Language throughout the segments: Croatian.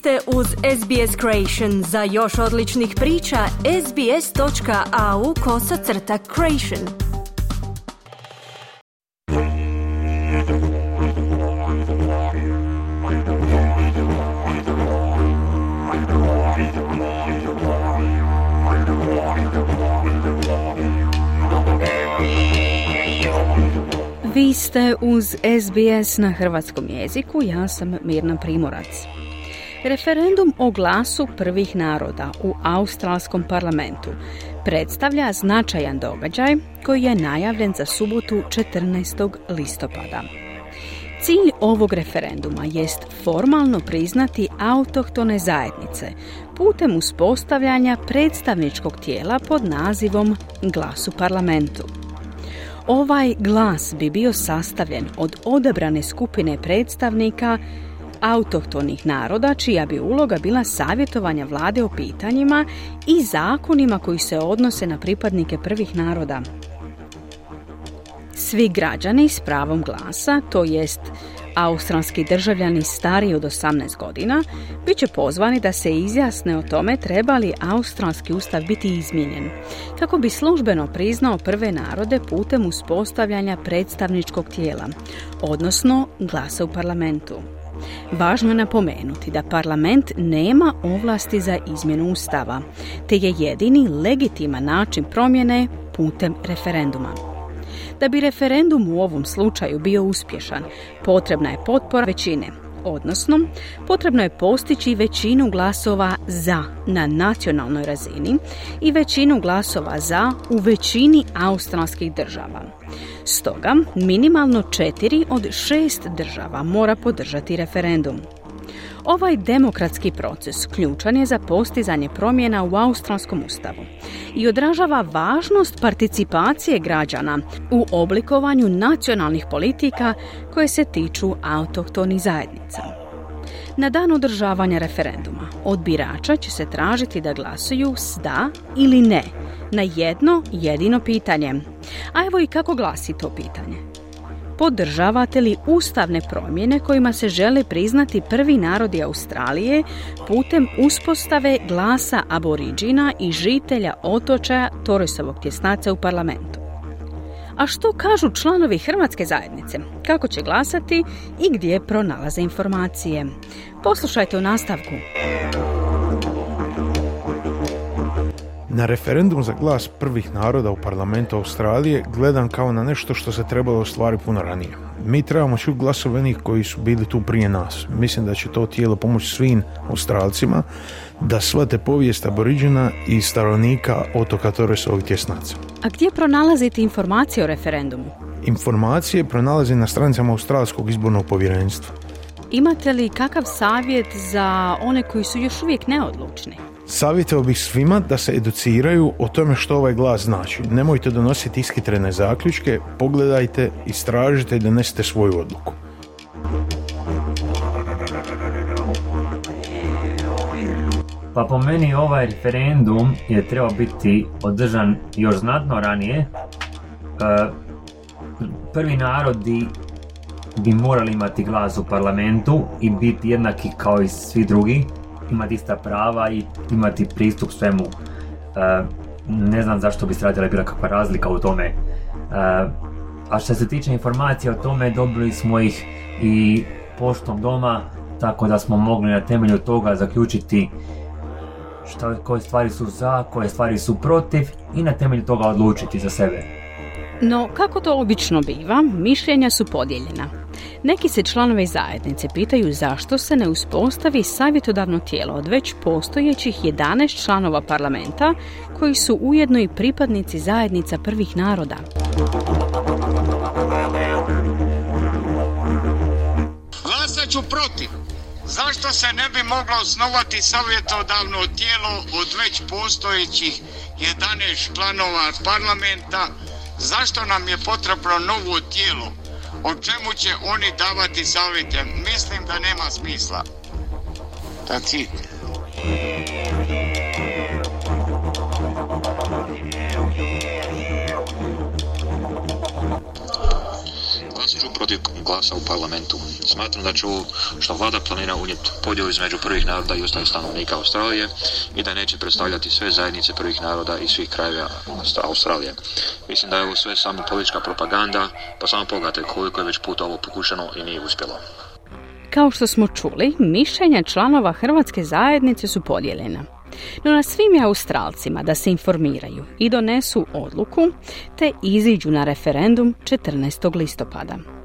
ste uz SBS Creation. Za još odličnih priča, sbs.au kosacrta creation. Vi ste uz SBS na hrvatskom jeziku, ja sam Mirna Primorac. Referendum o glasu prvih naroda u australskom parlamentu predstavlja značajan događaj koji je najavljen za subotu 14. listopada. Cilj ovog referenduma jest formalno priznati autohtone zajednice putem uspostavljanja predstavničkog tijela pod nazivom Glas u parlamentu. Ovaj glas bi bio sastavljen od odabrane skupine predstavnika autohtonih naroda čija bi uloga bila savjetovanja vlade o pitanjima i zakonima koji se odnose na pripadnike prvih naroda. Svi građani s pravom glasa, to jest australski državljani stariji od 18 godina, bit će pozvani da se izjasne o tome treba li australski ustav biti izmijenjen, kako bi službeno priznao prve narode putem uspostavljanja predstavničkog tijela, odnosno glasa u parlamentu. Važno je napomenuti da parlament nema ovlasti za izmjenu ustava, te je jedini legitiman način promjene putem referenduma. Da bi referendum u ovom slučaju bio uspješan, potrebna je potpora većine, odnosno potrebno je postići većinu glasova za na nacionalnoj razini i većinu glasova za u većini australskih država. Stoga, minimalno četiri od šest država mora podržati referendum. Ovaj demokratski proces ključan je za postizanje promjena u australskom ustavu i odražava važnost participacije građana u oblikovanju nacionalnih politika koje se tiču autohtonih zajednica. Na dan održavanja referenduma od birača će se tražiti da glasuju s da ili ne na jedno jedino pitanje. A evo i kako glasi to pitanje podržavate li ustavne promjene kojima se žele priznati prvi narodi Australije putem uspostave glasa aboriđina i žitelja otočaja Torisovog tjesnaca u parlamentu? A što kažu članovi Hrvatske zajednice? Kako će glasati i gdje pronalaze informacije? Poslušajte u nastavku. Na referendum za glas prvih naroda u parlamentu Australije gledam kao na nešto što se trebalo ostvariti puno ranije. Mi trebamo čuti glasove onih koji su bili tu prije nas. Mislim da će to tijelo pomoći svim Australcima da shvate povijest aboriđena i stanovnika otoka Torresovog tjesnaca. A gdje pronalazite informacije o referendumu? Informacije pronalazi na stranicama Australskog izbornog povjerenstva. Imate li kakav savjet za one koji su još uvijek neodlučni? Savjetao bih svima da se educiraju o tome što ovaj glas znači. Nemojte donositi iskitrene zaključke, pogledajte, istražite i donesite svoju odluku. Pa po meni ovaj referendum je trebao biti održan još znatno ranije. E, prvi narodi bi morali imati glas u parlamentu i biti jednaki kao i svi drugi imati ista prava i imati pristup svemu. E, ne znam zašto bi se radila bila kakva razlika u tome. E, a što se tiče informacija o tome, dobili smo ih i poštom doma, tako da smo mogli na temelju toga zaključiti šta, koje stvari su za, koje stvari su protiv i na temelju toga odlučiti za sebe. No, kako to obično biva, mišljenja su podijeljena. Neki se članovi zajednice pitaju zašto se ne uspostavi savjetodavno tijelo od već postojećih 11 članova parlamenta koji su ujedno i pripadnici zajednica prvih naroda. Glasat ću protiv. Zašto se ne bi moglo osnovati savjetodavno tijelo od već postojećih 11 članova parlamenta? Zašto nam je potrebno novo tijelo? O čemu će oni davati savjete, mislim da nema smisla. That's it. Glasa u parlamentu. Smatram da ovo što vlada planira unijeti podjelu između prvih naroda i ostalih stanovnika Australije i da neće predstavljati sve zajednice prvih naroda i svih krajeva Australije. Mislim da je ovo sve samo politička propaganda, pa samo pogledajte koliko je već puta ovo pokušano i nije uspjelo. Kao što smo čuli, mišljenja članova Hrvatske zajednice su podijeljena. No na svim je Australcima da se informiraju i donesu odluku te iziđu na referendum 14. listopada.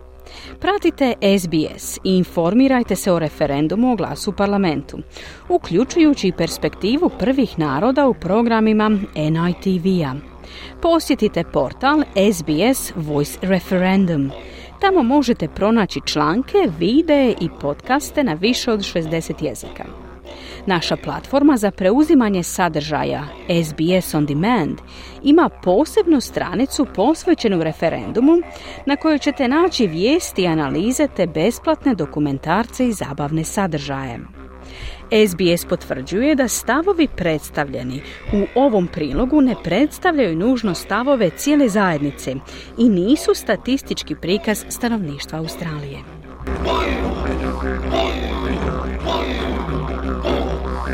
Pratite SBS i informirajte se o referendumu o glasu u parlamentu, uključujući perspektivu prvih naroda u programima NITV-a. Posjetite portal SBS Voice Referendum. Tamo možete pronaći članke, videe i podcaste na više od 60 jezika. Naša platforma za preuzimanje sadržaja SBS On Demand ima posebnu stranicu posvećenu referendumu na kojoj ćete naći vijesti i analize te besplatne dokumentarce i zabavne sadržaje. SBS potvrđuje da stavovi predstavljeni u ovom prilogu ne predstavljaju nužno stavove cijele zajednice i nisu statistički prikaz stanovništva Australije.